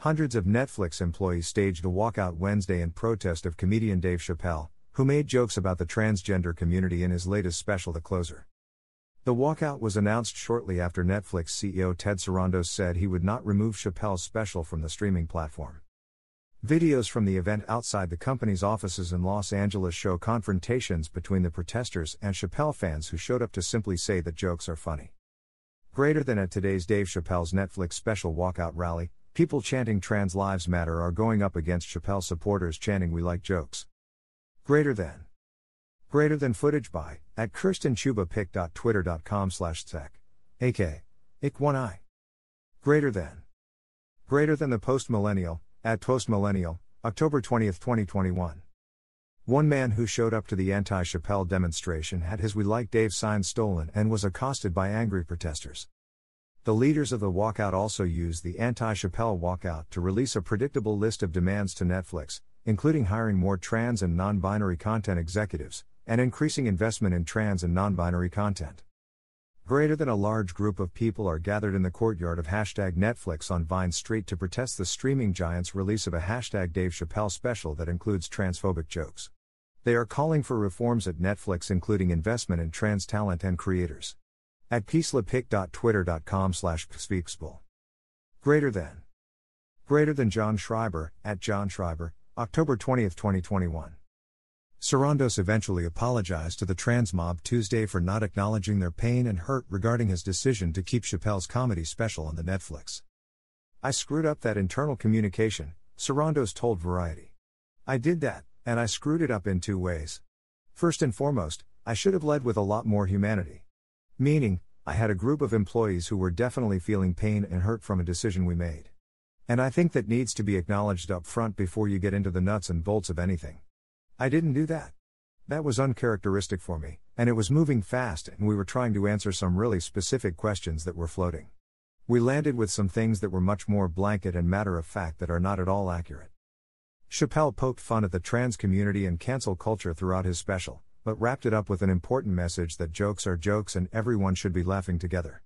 Hundreds of Netflix employees staged a walkout Wednesday in protest of comedian Dave Chappelle, who made jokes about the transgender community in his latest special The Closer. The walkout was announced shortly after Netflix CEO Ted Sarandos said he would not remove Chappelle's special from the streaming platform. Videos from the event outside the company's offices in Los Angeles show confrontations between the protesters and Chappelle fans who showed up to simply say that jokes are funny. Greater than at today's Dave Chappelle's Netflix special walkout rally, people chanting Trans Lives Matter are going up against Chappelle supporters chanting We Like Jokes. Greater than. Greater than footage by, at kirstenchubapic.twitter.com slash tech. AK. Ik1I. Greater than. Greater than the post millennial, at Postmillennial, October 20, 2021. One man who showed up to the anti Chappelle demonstration had his We Like Dave sign stolen and was accosted by angry protesters. The leaders of the walkout also used the anti Chappelle walkout to release a predictable list of demands to Netflix, including hiring more trans and non binary content executives, and increasing investment in trans and non binary content. Greater than a large group of people are gathered in the courtyard of hashtag Netflix on Vine Street to protest the streaming giant's release of a hashtag Dave Chappelle special that includes transphobic jokes. They are calling for reforms at Netflix, including investment in trans talent and creators. At peacelepic.twitter.com slash Greater than. Greater than John Schreiber, at John Schreiber, October 20, 2021. Sarandos eventually apologized to the trans mob Tuesday for not acknowledging their pain and hurt regarding his decision to keep Chappelle's comedy special on the Netflix. I screwed up that internal communication, Sarandos told Variety. I did that, and I screwed it up in two ways. First and foremost, I should have led with a lot more humanity. Meaning, I had a group of employees who were definitely feeling pain and hurt from a decision we made. And I think that needs to be acknowledged up front before you get into the nuts and bolts of anything. I didn't do that. That was uncharacteristic for me, and it was moving fast, and we were trying to answer some really specific questions that were floating. We landed with some things that were much more blanket and matter of fact that are not at all accurate. Chappelle poked fun at the trans community and cancel culture throughout his special, but wrapped it up with an important message that jokes are jokes and everyone should be laughing together.